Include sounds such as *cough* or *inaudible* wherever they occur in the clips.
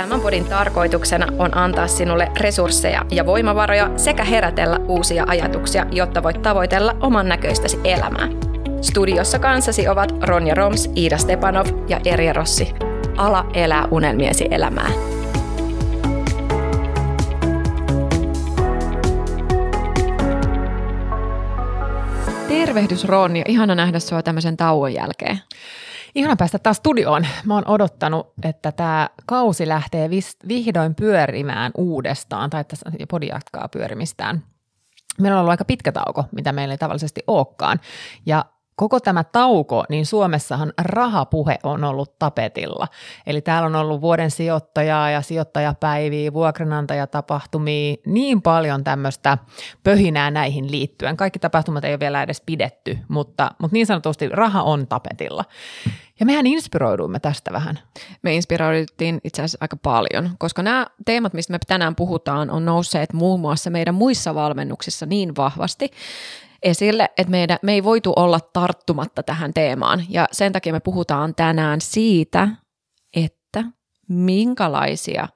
Tämän podin tarkoituksena on antaa sinulle resursseja ja voimavaroja sekä herätellä uusia ajatuksia, jotta voit tavoitella oman näköistäsi elämää. Studiossa kanssasi ovat Ronja Roms, Iida Stepanov ja Erja Rossi. Ala elää unelmiesi elämää. Tervehdys Ronja, ihana nähdä sinua tämmöisen tauon jälkeen. Ihana päästä taas studioon. Mä oon odottanut, että tämä kausi lähtee vihdoin pyörimään uudestaan, tai että podi jatkaa pyörimistään. Meillä on ollut aika pitkä tauko, mitä meillä ei tavallisesti olekaan. Ja koko tämä tauko, niin Suomessahan rahapuhe on ollut tapetilla. Eli täällä on ollut vuoden sijoittajaa ja sijoittajapäiviä, vuokranantajatapahtumia, niin paljon tämmöistä pöhinää näihin liittyen. Kaikki tapahtumat ei ole vielä edes pidetty, mutta, mutta niin sanotusti raha on tapetilla. Ja mehän inspiroiduimme tästä vähän. Me inspiroiduttiin itse asiassa aika paljon, koska nämä teemat, mistä me tänään puhutaan, on nousseet muun muassa meidän muissa valmennuksissa niin vahvasti, esille, että meidän, me ei voitu olla tarttumatta tähän teemaan. Ja sen takia me puhutaan tänään siitä, että minkälaisia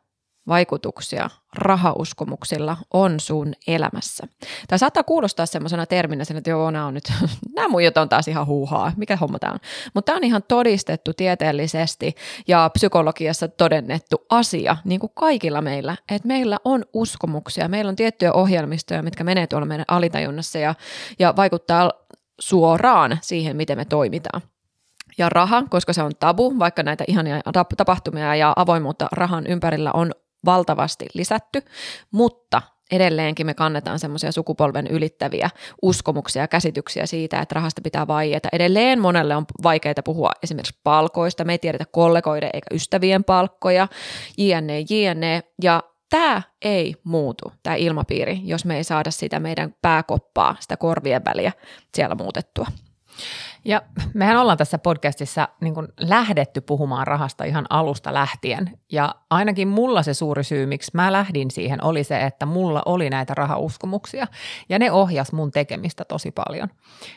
vaikutuksia rahauskomuksilla on sun elämässä. Tämä saattaa kuulostaa semmoisena terminä, että joo, nämä on nyt, *laughs* nämä muijat on taas ihan huuhaa, mikä homma tämä on. Mutta tämä on ihan todistettu tieteellisesti ja psykologiassa todennettu asia, niin kuin kaikilla meillä, että meillä on uskomuksia, meillä on tiettyjä ohjelmistoja, mitkä menee tuolla meidän alitajunnassa ja, ja vaikuttaa suoraan siihen, miten me toimitaan ja raha, koska se on tabu, vaikka näitä ihania tapahtumia ja avoimuutta rahan ympärillä on valtavasti lisätty, mutta edelleenkin me kannetaan semmoisia sukupolven ylittäviä uskomuksia ja käsityksiä siitä, että rahasta pitää vaieta. Edelleen monelle on vaikeaa puhua esimerkiksi palkoista, me ei tiedetä kollegoiden eikä ystävien palkkoja, jne, jne. Ja tämä ei muutu, tämä ilmapiiri, jos me ei saada sitä meidän pääkoppaa, sitä korvien väliä siellä muutettua. Ja mehän ollaan tässä podcastissa niin kuin lähdetty puhumaan rahasta ihan alusta lähtien. Ja ainakin mulla se suuri syy, miksi mä lähdin siihen, oli se, että mulla oli näitä rahauskomuksia. Ja ne ohjas mun tekemistä tosi paljon.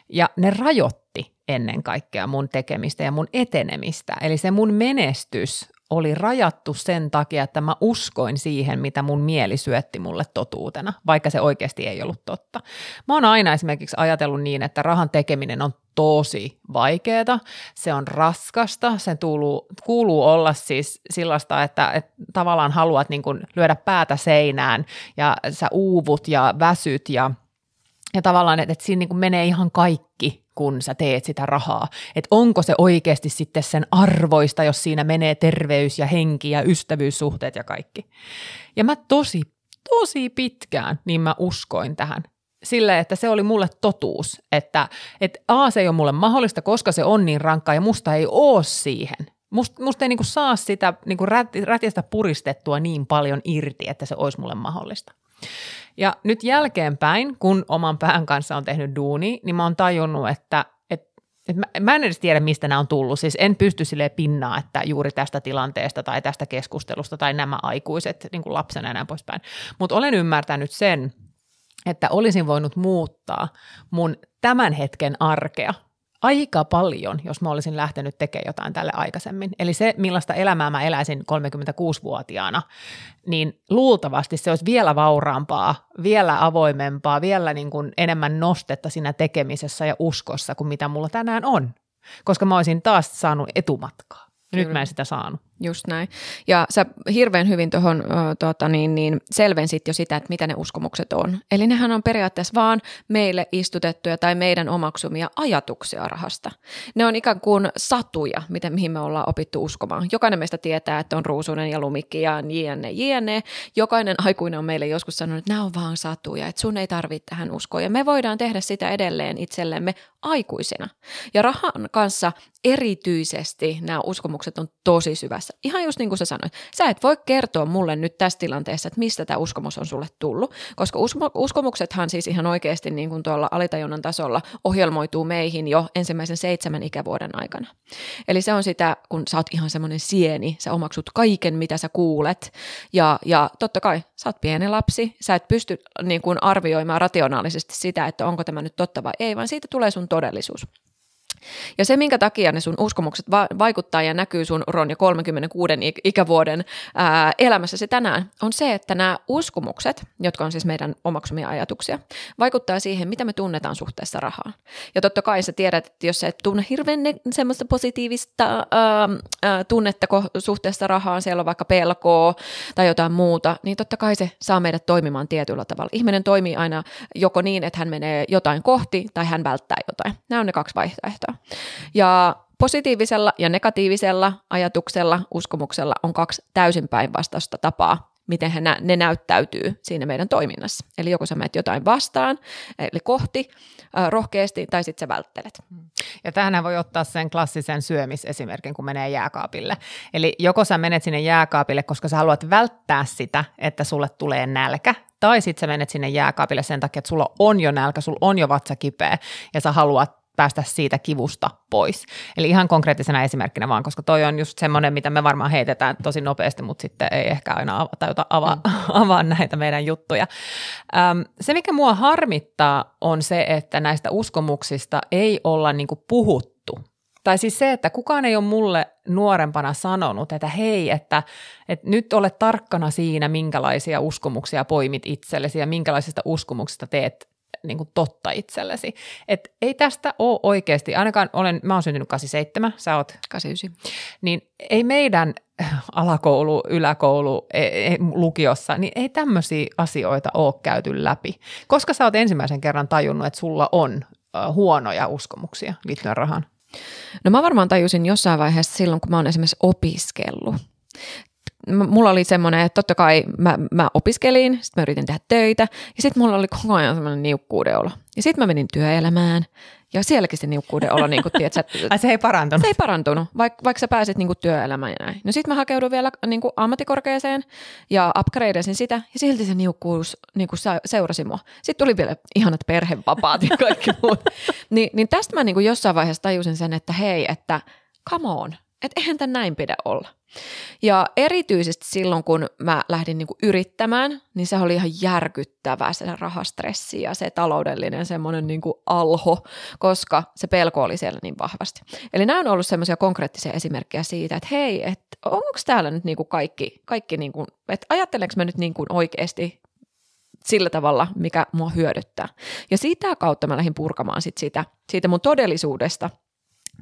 Ja ne rajoitti ennen kaikkea mun tekemistä ja mun etenemistä. Eli se mun menestys oli rajattu sen takia, että mä uskoin siihen, mitä mun mieli syötti mulle totuutena, vaikka se oikeasti ei ollut totta. Mä oon aina esimerkiksi ajatellut niin, että rahan tekeminen on tosi vaikeaa, se on raskasta, se kuuluu, kuuluu olla siis sellaista, että, että tavallaan haluat niin lyödä päätä seinään ja sä uuvut ja väsyt ja, ja tavallaan, että, että siinä niin kuin menee ihan kaikki kun sä teet sitä rahaa. Että onko se oikeasti sitten sen arvoista, jos siinä menee terveys ja henki ja ystävyyssuhteet ja kaikki. Ja mä tosi, tosi pitkään, niin mä uskoin tähän. Sille, että se oli mulle totuus, että, että A, se ei ole mulle mahdollista, koska se on niin rankkaa ja musta ei oo siihen. Musta, musta ei niinku saa sitä niinku rätistä puristettua niin paljon irti, että se olisi mulle mahdollista. Ja nyt jälkeenpäin, kun oman pään kanssa on tehnyt duuni, niin mä oon tajunnut, että et mä, mä en edes tiedä, mistä nämä on tullut. Siis en pysty sille pinnaa, että juuri tästä tilanteesta tai tästä keskustelusta tai nämä aikuiset niin kuin lapsena ja näin poispäin. Mutta olen ymmärtänyt sen, että olisin voinut muuttaa mun tämän hetken arkea aika paljon, jos mä olisin lähtenyt tekemään jotain tälle aikaisemmin. Eli se, millaista elämää mä eläisin 36-vuotiaana, niin luultavasti se olisi vielä vauraampaa, vielä avoimempaa, vielä niin kuin enemmän nostetta siinä tekemisessä ja uskossa kuin mitä mulla tänään on. Koska mä olisin taas saanut etumatkaa. Nyt mä en sitä saanut. Just näin. Ja sä hirveän hyvin tuohon tota, niin, niin selvensit jo sitä, että mitä ne uskomukset on. Eli nehän on periaatteessa vaan meille istutettuja tai meidän omaksumia ajatuksia rahasta. Ne on ikään kuin satuja, miten, mihin me ollaan opittu uskomaan. Jokainen meistä tietää, että on ruusunen ja lumikki ja jne, jne. Jokainen aikuinen on meille joskus sanonut, että nämä on vaan satuja, että sun ei tarvitse tähän uskoa. Ja me voidaan tehdä sitä edelleen itsellemme aikuisina. Ja rahan kanssa erityisesti nämä uskomukset on tosi syvässä kanssa. Ihan just niin kuin sä sanoit. Sä et voi kertoa mulle nyt tässä tilanteessa, että mistä tämä uskomus on sulle tullut, koska uskomuksethan siis ihan oikeasti niin kuin tuolla alitajunnan tasolla ohjelmoituu meihin jo ensimmäisen seitsemän ikävuoden aikana. Eli se on sitä, kun sä oot ihan semmoinen sieni, sä omaksut kaiken, mitä sä kuulet, ja, ja totta kai sä oot pieni lapsi, sä et pysty niin kuin arvioimaan rationaalisesti sitä, että onko tämä nyt totta vai ei, vaan siitä tulee sun todellisuus. Ja se, minkä takia ne sun uskomukset va- vaikuttaa ja näkyy sun Ronja 36 ikävuoden ää, elämässäsi tänään, on se, että nämä uskomukset, jotka on siis meidän omaksumia ajatuksia, vaikuttaa siihen, mitä me tunnetaan suhteessa rahaan. Ja totta kai sä tiedät, että jos sä et tunne hirveän ne, semmoista positiivista ää, ää, tunnetta suhteessa rahaan, siellä on vaikka pelkoa tai jotain muuta, niin totta kai se saa meidät toimimaan tietyllä tavalla. Ihminen toimii aina joko niin, että hän menee jotain kohti tai hän välttää jotain. Nämä on ne kaksi vaihtoehtoa. Ja positiivisella ja negatiivisella ajatuksella, uskomuksella on kaksi täysin päinvastaista tapaa, miten he nä- ne näyttäytyy siinä meidän toiminnassa. Eli joko sä menet jotain vastaan, eli kohti äh, rohkeasti, tai sitten sä välttelet. Ja tähän voi ottaa sen klassisen syömisesimerkin, kun menee jääkaapille. Eli joko sä menet sinne jääkaapille, koska sä haluat välttää sitä, että sulle tulee nälkä, tai sitten sä menet sinne jääkaapille sen takia, että sulla on jo nälkä, sulla on jo vatsa kipeä, ja sä haluat päästä siitä kivusta pois. Eli ihan konkreettisena esimerkkinä vaan, koska toi on just semmoinen, mitä me varmaan heitetään tosi nopeasti, mutta sitten ei ehkä aina ava, tajuta ava, mm. *laughs* avaa näitä meidän juttuja. Öm, se, mikä mua harmittaa, on se, että näistä uskomuksista ei olla niinku puhuttu. Tai siis se, että kukaan ei ole mulle nuorempana sanonut, että hei, että, että nyt ole tarkkana siinä, minkälaisia uskomuksia poimit itsellesi ja minkälaisista uskomuksista teet niin kuin totta itsellesi. Et ei tästä ole oikeasti, ainakaan olen, mä oon syntynyt 87, sä oot 89, niin ei meidän alakoulu, yläkoulu, e, e, lukiossa, niin ei tämmöisiä asioita ole käyty läpi. Koska sä oot ensimmäisen kerran tajunnut, että sulla on huonoja uskomuksia liittyen rahaan? No mä varmaan tajusin jossain vaiheessa silloin, kun mä oon esimerkiksi opiskellut mulla oli semmoinen, että totta kai mä, mä opiskelin, sitten mä yritin tehdä töitä ja sitten mulla oli koko ajan semmoinen niukkuuden olo. Ja sitten mä menin työelämään ja sielläkin se niukkuuden olo, niin kuin, tiedät, *laughs* Ai se ei parantunut? Se ei parantunut, vaikka, vaikka sä pääsit niin kuin työelämään ja näin. No sitten mä hakeudun vielä niin kuin ammattikorkeeseen ja upgradeasin sitä ja silti se niukkuus niin kuin seurasi mua. Sitten tuli vielä ihanat perhevapaat ja kaikki muut. *laughs* Ni, niin tästä mä niin kuin jossain vaiheessa tajusin sen, että hei, että come on, että eihän tämän näin pidä olla. Ja erityisesti silloin, kun mä lähdin niin kuin yrittämään, niin se oli ihan järkyttävää se rahastressi ja se taloudellinen semmoinen niin kuin alho, koska se pelko oli siellä niin vahvasti. Eli nämä on ollut semmoisia konkreettisia esimerkkejä siitä, että hei, että onko täällä nyt kuin kaikki, kaikki niin kuin, että ajattelenko mä nyt kuin oikeasti sillä tavalla, mikä mua hyödyttää. Ja sitä kautta mä lähdin purkamaan sit sitä, siitä mun todellisuudesta –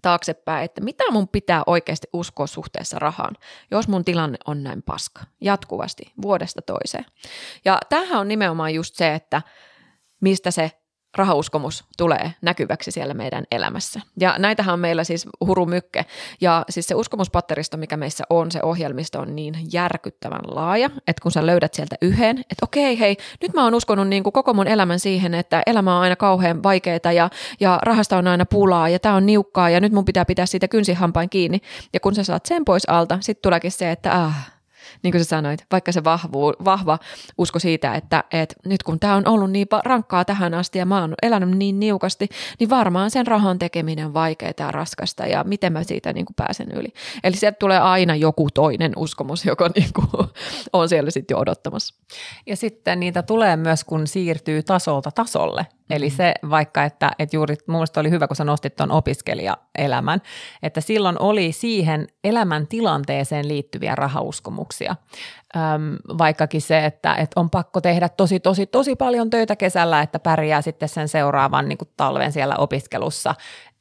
taaksepäin, että mitä mun pitää oikeasti uskoa suhteessa rahaan, jos mun tilanne on näin paska, jatkuvasti, vuodesta toiseen. Ja tämähän on nimenomaan just se, että mistä se rahauskomus tulee näkyväksi siellä meidän elämässä. Ja näitähän on meillä siis hurumykke. Ja siis se uskomuspatteristo, mikä meissä on, se ohjelmisto on niin järkyttävän laaja, että kun sä löydät sieltä yhden, että okei, hei, nyt mä oon uskonut niin kuin koko mun elämän siihen, että elämä on aina kauhean vaikeaa ja, ja rahasta on aina pulaa ja tää on niukkaa ja nyt mun pitää pitää siitä kynsihampain kiinni. Ja kun sä saat sen pois alta, sitten tuleekin se, että ah, niin kuin sä sanoit, vaikka se vahvu, vahva usko siitä, että, että nyt kun tämä on ollut niin rankkaa tähän asti ja mä oon elänyt niin niukasti, niin varmaan sen rahan tekeminen on vaikeaa ja raskasta ja miten mä siitä niin kuin pääsen yli. Eli sieltä tulee aina joku toinen uskomus, joka *laughs* niin kuin on siellä sitten jo odottamassa. Ja sitten niitä tulee myös, kun siirtyy tasolta tasolle. Eli se vaikka, että, että juuri mun oli hyvä, kun sä nostit tuon opiskelijaelämän, että silloin oli siihen elämäntilanteeseen liittyviä rahauskomuksia. Öm, vaikkakin se, että, että on pakko tehdä tosi, tosi, tosi paljon töitä kesällä, että pärjää sitten sen seuraavan niin kuin talven siellä opiskelussa.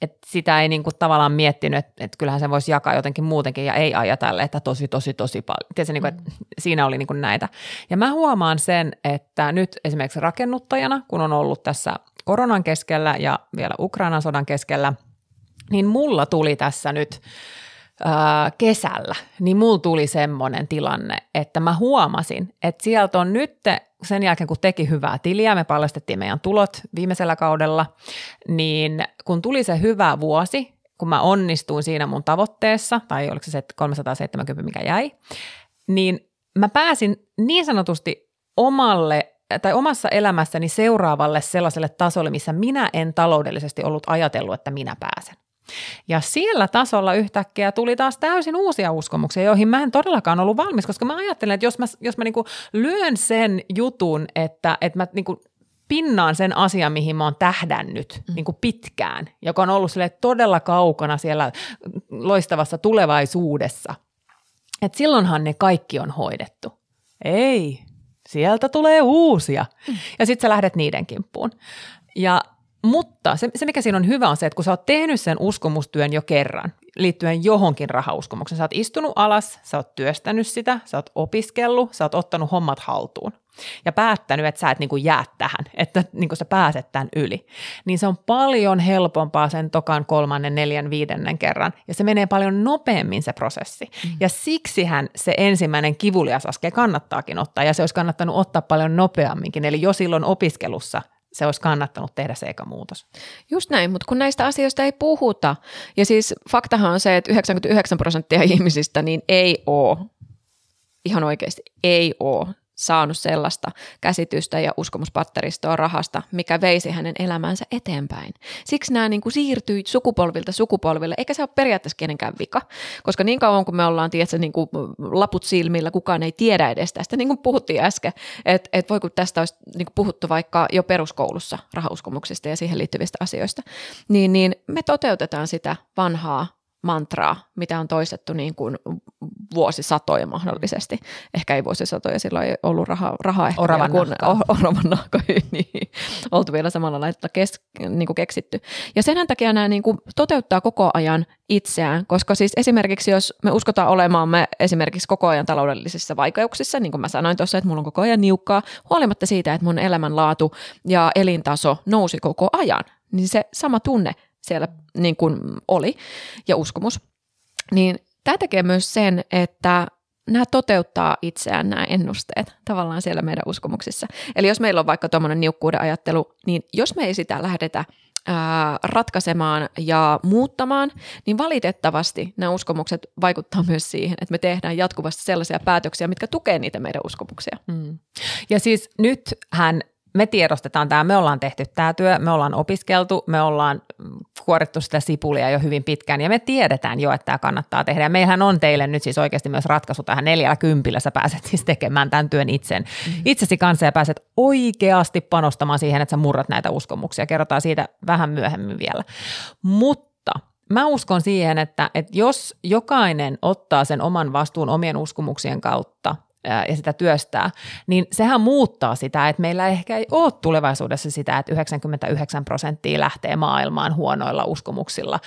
Et sitä ei niin kuin, tavallaan miettinyt, että, että kyllähän se voisi jakaa jotenkin muutenkin ja ei ajatella, että tosi, tosi, tosi paljon. Tiedätkö, niin kuin, että mm. siinä oli niin kuin näitä. Ja mä huomaan sen, että nyt esimerkiksi rakennuttajana, kun on ollut tässä koronan keskellä ja vielä Ukrainan sodan keskellä, niin mulla tuli tässä nyt ää, kesällä, niin mulla tuli semmoinen tilanne, että mä huomasin, että sieltä on nyt sen jälkeen, kun teki hyvää tiliä, me paljastettiin meidän tulot viimeisellä kaudella, niin kun tuli se hyvä vuosi, kun mä onnistuin siinä mun tavoitteessa, tai oliko se 370, mikä jäi, niin mä pääsin niin sanotusti omalle tai omassa elämässäni seuraavalle sellaiselle tasolle, missä minä en taloudellisesti ollut ajatellut, että minä pääsen. Ja siellä tasolla yhtäkkiä tuli taas täysin uusia uskomuksia, joihin mä en todellakaan ollut valmis, koska mä ajattelen, että jos mä, jos mä niinku lyön sen jutun, että, että mä niinku pinnaan sen asian, mihin mä oon tähdännyt mm. niin kuin pitkään, joka on ollut sille todella kaukana siellä loistavassa tulevaisuudessa. Et silloinhan ne kaikki on hoidettu. Ei, sieltä tulee uusia. Mm. Ja sitten sä lähdet niiden kimppuun. Ja mutta se, se, mikä siinä on hyvä, on se, että kun sä oot tehnyt sen uskomustyön jo kerran, liittyen johonkin rahauskomukseen, sä oot istunut alas, sä oot työstänyt sitä, sä oot opiskellut, sä oot ottanut hommat haltuun ja päättänyt, että sä et niin kuin jää tähän, että niin kuin sä pääset tämän yli, niin se on paljon helpompaa sen tokan kolmannen, neljän, viidennen kerran ja se menee paljon nopeammin se prosessi. Mm. Ja siksihän se ensimmäinen kivulias askel kannattaakin ottaa ja se olisi kannattanut ottaa paljon nopeamminkin. Eli jo silloin opiskelussa se olisi kannattanut tehdä se eka muutos. Just näin, mutta kun näistä asioista ei puhuta, ja siis faktahan on se, että 99 prosenttia ihmisistä niin ei ole, ihan oikeasti ei ole saanut sellaista käsitystä ja uskomuspatteristoa rahasta, mikä veisi hänen elämänsä eteenpäin. Siksi nämä niin kuin siirtyy sukupolvilta sukupolville, eikä se ole periaatteessa kenenkään vika, koska niin kauan kuin me ollaan tietysti, niin kuin laput silmillä, kukaan ei tiedä edes tästä, niin kuin puhuttiin äsken, että et voi kun tästä olisi niin kuin puhuttu vaikka jo peruskoulussa rahauskomuksista ja siihen liittyvistä asioista, niin, niin me toteutetaan sitä vanhaa mantraa, mitä on toistettu niin kuin vuosisatoja mahdollisesti. Ehkä ei vuosisatoja, silloin ei ollut rahaa, rahaa ehkä oravan vielä, kun oravan nahkoihin, *laughs* niin oltu vielä samalla lailla kes, niin kuin keksitty. Ja sen takia nämä niin kuin toteuttaa koko ajan itseään, koska siis esimerkiksi jos me uskotaan olemaamme esimerkiksi koko ajan taloudellisissa vaikeuksissa, niin kuin mä sanoin tuossa, että mulla on koko ajan niukkaa, huolimatta siitä, että mun elämänlaatu ja elintaso nousi koko ajan, niin se sama tunne siellä niin kuin oli ja uskomus, niin tämä tekee myös sen, että nämä toteuttaa itseään nämä ennusteet tavallaan siellä meidän uskomuksissa. Eli jos meillä on vaikka tuommoinen niukkuuden ajattelu, niin jos me ei sitä lähdetä ää, ratkaisemaan ja muuttamaan, niin valitettavasti nämä uskomukset vaikuttaa myös siihen, että me tehdään jatkuvasti sellaisia päätöksiä, mitkä tukevat niitä meidän uskomuksia. Mm. Ja siis nythän me tiedostetaan tämä, me ollaan tehty tämä työ, me ollaan opiskeltu, me ollaan kuorittu sitä sipulia jo hyvin pitkään ja me tiedetään jo, että tämä kannattaa tehdä. Ja meillähän on teille nyt siis oikeasti myös ratkaisu tähän neljällä kympillä, sä pääset *laughs* siis tekemään tämän työn itsen, mm-hmm. itsesi kanssa ja pääset oikeasti panostamaan siihen, että sä murrat näitä uskomuksia. Kerrotaan siitä vähän myöhemmin vielä. Mutta mä uskon siihen, että, että jos jokainen ottaa sen oman vastuun omien uskomuksien kautta ja sitä työstää, niin sehän muuttaa sitä, että meillä ehkä ei ole tulevaisuudessa sitä, että 99 prosenttia lähtee maailmaan huonoilla uskomuksilla.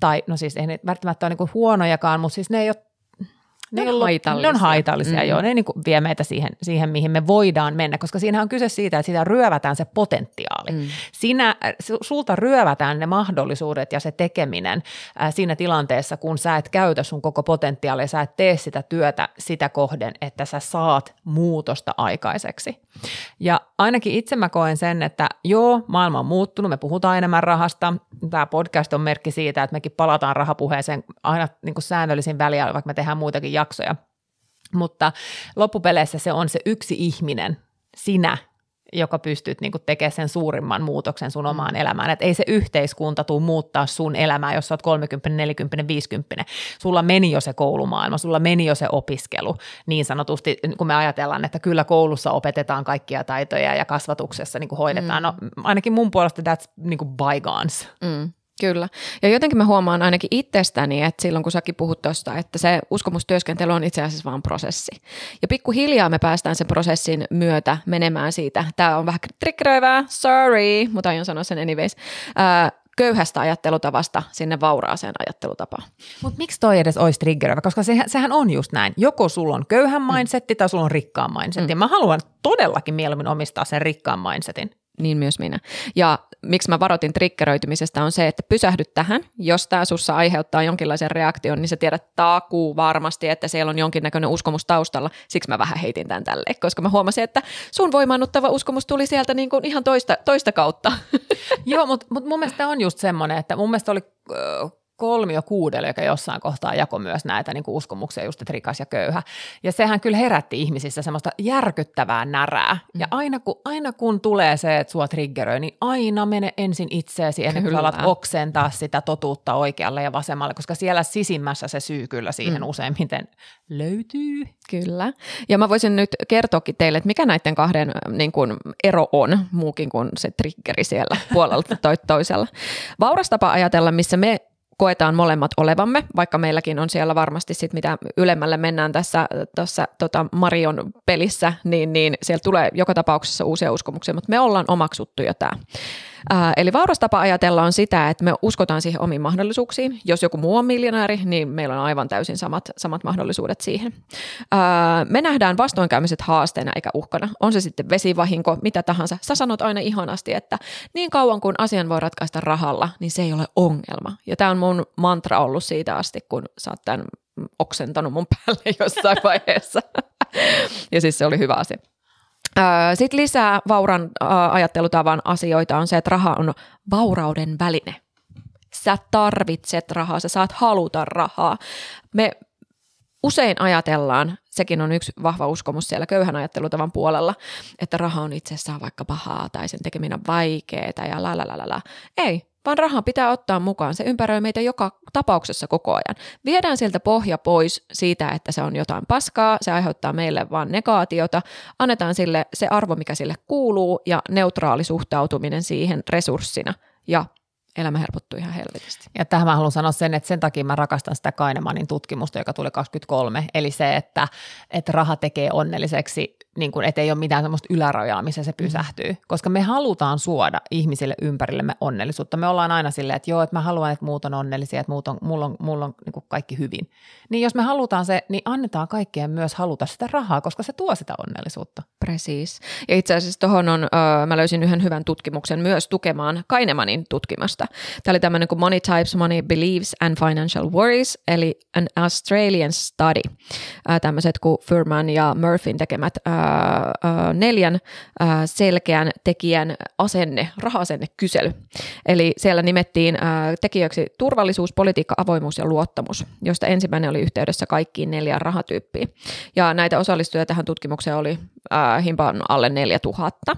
Tai no siis ei ne välttämättä ole niin huonojakaan, mutta siis ne ei ole ne, on haitallisia. Ne on haitallisia, mm. joo. Ne niin vie meitä siihen, siihen, mihin me voidaan mennä, koska siinä on kyse siitä, että sitä ryövätään se potentiaali. Mm. Siinä, sulta ryövätään ne mahdollisuudet ja se tekeminen äh, siinä tilanteessa, kun sä et käytä sun koko potentiaalia, sä et tee sitä työtä sitä kohden, että sä saat muutosta aikaiseksi. Ja ainakin itse mä koen sen, että joo, maailma on muuttunut, me puhutaan enemmän rahasta. Tämä podcast on merkki siitä, että mekin palataan rahapuheeseen aina niin kuin säännöllisin väliä, vaikka me tehdään muitakin jaksoja. Mutta loppupeleissä se on se yksi ihminen, sinä, joka pystyt niin kuin tekemään sen suurimman muutoksen sun omaan elämään. Et ei se yhteiskunta tule muuttaa sun elämää, jos sä oot 30, 40, 50. Sulla meni jo se koulumaailma, sulla meni jo se opiskelu niin sanotusti, kun me ajatellaan, että kyllä koulussa opetetaan kaikkia taitoja ja kasvatuksessa niin kuin hoidetaan. Mm. No, ainakin mun puolesta that's niin kuin bygones. Mm. Kyllä. Ja jotenkin mä huomaan ainakin itsestäni, että silloin kun säkin puhut tuosta, että se uskomustyöskentely on itse asiassa vain prosessi. Ja pikkuhiljaa me päästään sen prosessin myötä menemään siitä. Tämä on vähän triggeröivää, sorry, mutta aion sanoa sen anyways. Äh, köyhästä ajattelutavasta sinne vauraaseen ajattelutapaan. Mutta miksi toi edes olisi triggeröivä? Koska sehän, sehän on just näin. Joko sulla on köyhän mindsetti mm. tai sulla on rikkaan mindsetti. Mm. Ja mä haluan todellakin mieluummin omistaa sen rikkaan mindsetin niin myös minä. Ja miksi mä varoitin triggeröitymisestä on se, että pysähdy tähän. Jos tämä sussa aiheuttaa jonkinlaisen reaktion, niin sä tiedät taakuu varmasti, että siellä on jonkinnäköinen uskomus taustalla. Siksi mä vähän heitin tämän tälle, koska mä huomasin, että sun voimannuttava uskomus tuli sieltä niin kuin ihan toista, toista kautta. Joo, mutta mut mun mielestä on just semmoinen, että mun mielestä oli kolmio kuudelle, joka jossain kohtaa jako myös näitä niin kuin uskomuksia, just että rikas ja köyhä. Ja sehän kyllä herätti ihmisissä semmoista järkyttävää närää. Mm. Ja aina kun, aina kun tulee se, että sua triggeröi, niin aina mene ensin itseesi ennen kuin alat oksentaa sitä totuutta oikealle ja vasemmalle, koska siellä sisimmässä se syy kyllä siihen mm. useimmiten löytyy. Kyllä. Ja mä voisin nyt kertoakin teille, että mikä näiden kahden niin kuin, ero on, muukin kuin se triggeri siellä puolelta *laughs* toi toisella. Vauras tapa ajatella, missä me koetaan molemmat olevamme, vaikka meilläkin on siellä varmasti sit mitä ylemmälle mennään tässä tuossa tota Marion pelissä, niin, niin siellä tulee joka tapauksessa uusia uskomuksia, mutta me ollaan omaksuttu jo tämä. Ää, eli vauras tapa ajatella on sitä, että me uskotaan siihen omiin mahdollisuuksiin. Jos joku muu on miljonääri, niin meillä on aivan täysin samat, samat mahdollisuudet siihen. Ää, me nähdään vastoinkäymiset haasteena eikä uhkana. On se sitten vesivahinko, mitä tahansa. Sä sanot aina ihanasti, että niin kauan kuin asian voi ratkaista rahalla, niin se ei ole ongelma. Ja tämä on mun mantra ollut siitä asti, kun sä oot tämän oksentanut mun päälle jossain vaiheessa. *laughs* ja siis se oli hyvä asia. Sitten lisää vauran ajattelutavan asioita on se, että raha on vaurauden väline. Sä tarvitset rahaa, sä saat haluta rahaa. Me usein ajatellaan, sekin on yksi vahva uskomus siellä köyhän ajattelutavan puolella, että raha on itsessään vaikka pahaa tai sen tekeminen vaikeaa ja la la la la. Ei, vaan raha pitää ottaa mukaan. Se ympäröi meitä joka tapauksessa koko ajan. Viedään sieltä pohja pois siitä, että se on jotain paskaa, se aiheuttaa meille vain negaatiota, annetaan sille se arvo, mikä sille kuuluu ja neutraali suhtautuminen siihen resurssina ja elämä helpottuu ihan helvetisti. Ja tähän mä haluan sanoa sen, että sen takia mä rakastan sitä Kainemanin tutkimusta, joka tuli 23, eli se, että, että raha tekee onnelliseksi niin kuin, ettei ole mitään sellaista ylärajaa, missä se mm. pysähtyy. Koska me halutaan suoda ihmisille ympärillemme onnellisuutta. Me ollaan aina silleen, että joo, että mä haluan, että muut on onnellisia, että muut on, mulla on, mulla on niin kuin kaikki hyvin. Niin jos me halutaan se, niin annetaan kaikkien myös haluta sitä rahaa, koska se tuo sitä onnellisuutta. Precis. Ja itse asiassa tuohon on, uh, mä löysin yhden hyvän tutkimuksen myös tukemaan Kainemanin tutkimasta. Tämä oli tämmöinen kuin Money Types, Money Beliefs and Financial Worries, eli an Australian study. Uh, tämmöiset kuin Furman ja Murphyn tekemät uh, neljän selkeän tekijän asenne, rahasenne kysely. Eli siellä nimettiin tekijöiksi turvallisuus, politiikka, avoimuus ja luottamus, josta ensimmäinen oli yhteydessä kaikkiin neljään rahatyyppiin. Ja näitä osallistujia tähän tutkimukseen oli himpan alle 4000.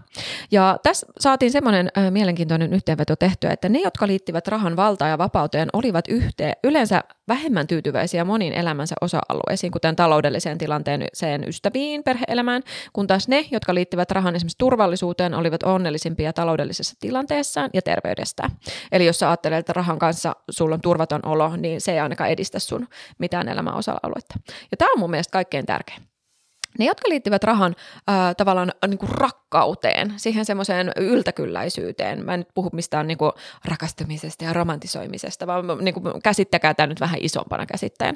Ja tässä saatiin semmoinen mielenkiintoinen yhteenveto tehtyä, että ne, jotka liittivät rahan valtaan ja vapauteen, olivat yhteen, yleensä vähemmän tyytyväisiä moniin elämänsä osa-alueisiin, kuten taloudelliseen tilanteeseen, ystäviin, perheelämään, kun taas ne, jotka liittyvät rahan esimerkiksi turvallisuuteen, olivat onnellisimpia taloudellisessa tilanteessaan ja terveydestään. Eli jos sä ajattelet, että rahan kanssa sulla on turvaton olo, niin se ei ainakaan edistä sun mitään elämän osa-aluetta. Ja tämä on mun mielestä kaikkein tärkein. Ne, jotka liittyvät rahan äh, tavallaan niin kuin rakkauteen, siihen semmoiseen yltäkylläisyyteen, mä en nyt puhu mistään niin kuin rakastumisesta ja romantisoimisesta, vaan niin kuin käsittäkää tämä nyt vähän isompana käsitteen,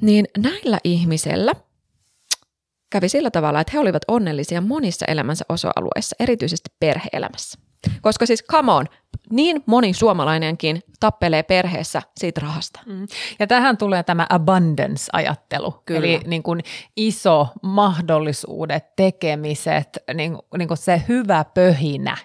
niin näillä ihmisillä kävi sillä tavalla, että he olivat onnellisia monissa elämänsä osa-alueissa, erityisesti perheelämässä. Koska siis come on, niin moni suomalainenkin tappelee perheessä siitä rahasta. Mm. Ja tähän tulee tämä abundance-ajattelu, Kyllä. eli niin kuin iso mahdollisuudet, tekemiset, niin, niin kuin se hyvä pöhinä.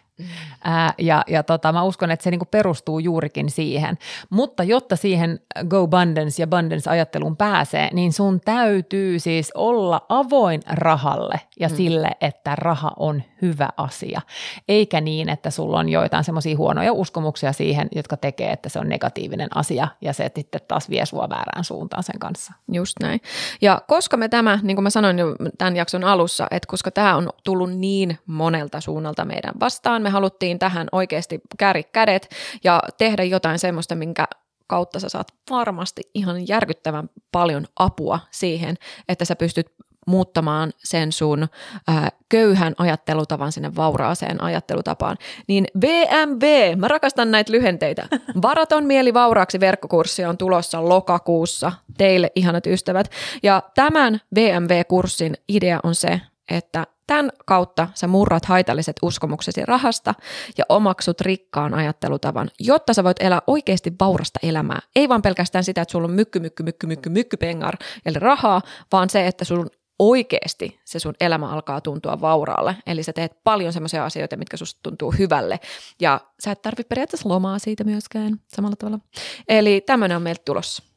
Ää, ja ja tota, mä uskon, että se niinku perustuu juurikin siihen. Mutta jotta siihen Go Abundance ja Abundance-ajatteluun pääsee, niin sun täytyy siis olla avoin rahalle ja mm. sille, että raha on hyvä asia. Eikä niin, että sulla on joitain semmoisia huonoja uskomuksia siihen, jotka tekee, että se on negatiivinen asia ja se sitten taas vie sua väärään suuntaan sen kanssa. Just näin. Ja koska me tämä, niin kuin mä sanoin jo tämän jakson alussa, että koska tämä on tullut niin monelta suunnalta meidän vastaan, me haluttiin tähän oikeasti kääri kädet ja tehdä jotain semmoista, minkä kautta sä saat varmasti ihan järkyttävän paljon apua siihen, että sä pystyt muuttamaan sen sun ää, köyhän ajattelutavan sinne vauraaseen ajattelutapaan. Niin VMV, mä rakastan näitä lyhenteitä. *laughs* Varaton mieli vauraaksi verkkokurssi on tulossa lokakuussa teille ihanat ystävät. Ja tämän VMV-kurssin idea on se, että Tämän kautta sä murrat haitalliset uskomuksesi rahasta ja omaksut rikkaan ajattelutavan, jotta sä voit elää oikeasti vaurasta elämää. Ei vaan pelkästään sitä, että sulla on mykky, mykky, mykky, mykky, mykky pengar, eli rahaa, vaan se, että sun oikeasti se sun elämä alkaa tuntua vauraalle. Eli sä teet paljon semmoisia asioita, mitkä susta tuntuu hyvälle. Ja sä et tarvitse periaatteessa lomaa siitä myöskään samalla tavalla. Eli tämmöinen on meiltä tulossa.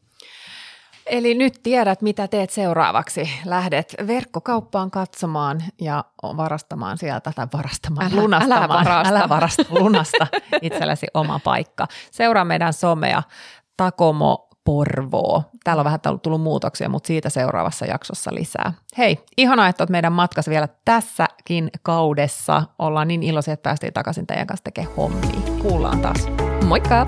Eli nyt tiedät, mitä teet seuraavaksi. Lähdet verkkokauppaan katsomaan ja varastamaan sieltä, tai varastamaan, älä, lunastamaan. Älä varasta. Älä varasta, lunasta itsellesi oma paikka. Seuraa meidän somea Takomo Porvoo. Täällä on vähän tullut muutoksia, mutta siitä seuraavassa jaksossa lisää. Hei, ihanaa, että olet meidän matkassa vielä tässäkin kaudessa. Ollaan niin iloisia, että päästiin takaisin teidän kanssa tekemään hommia. Kuullaan taas. Moikka!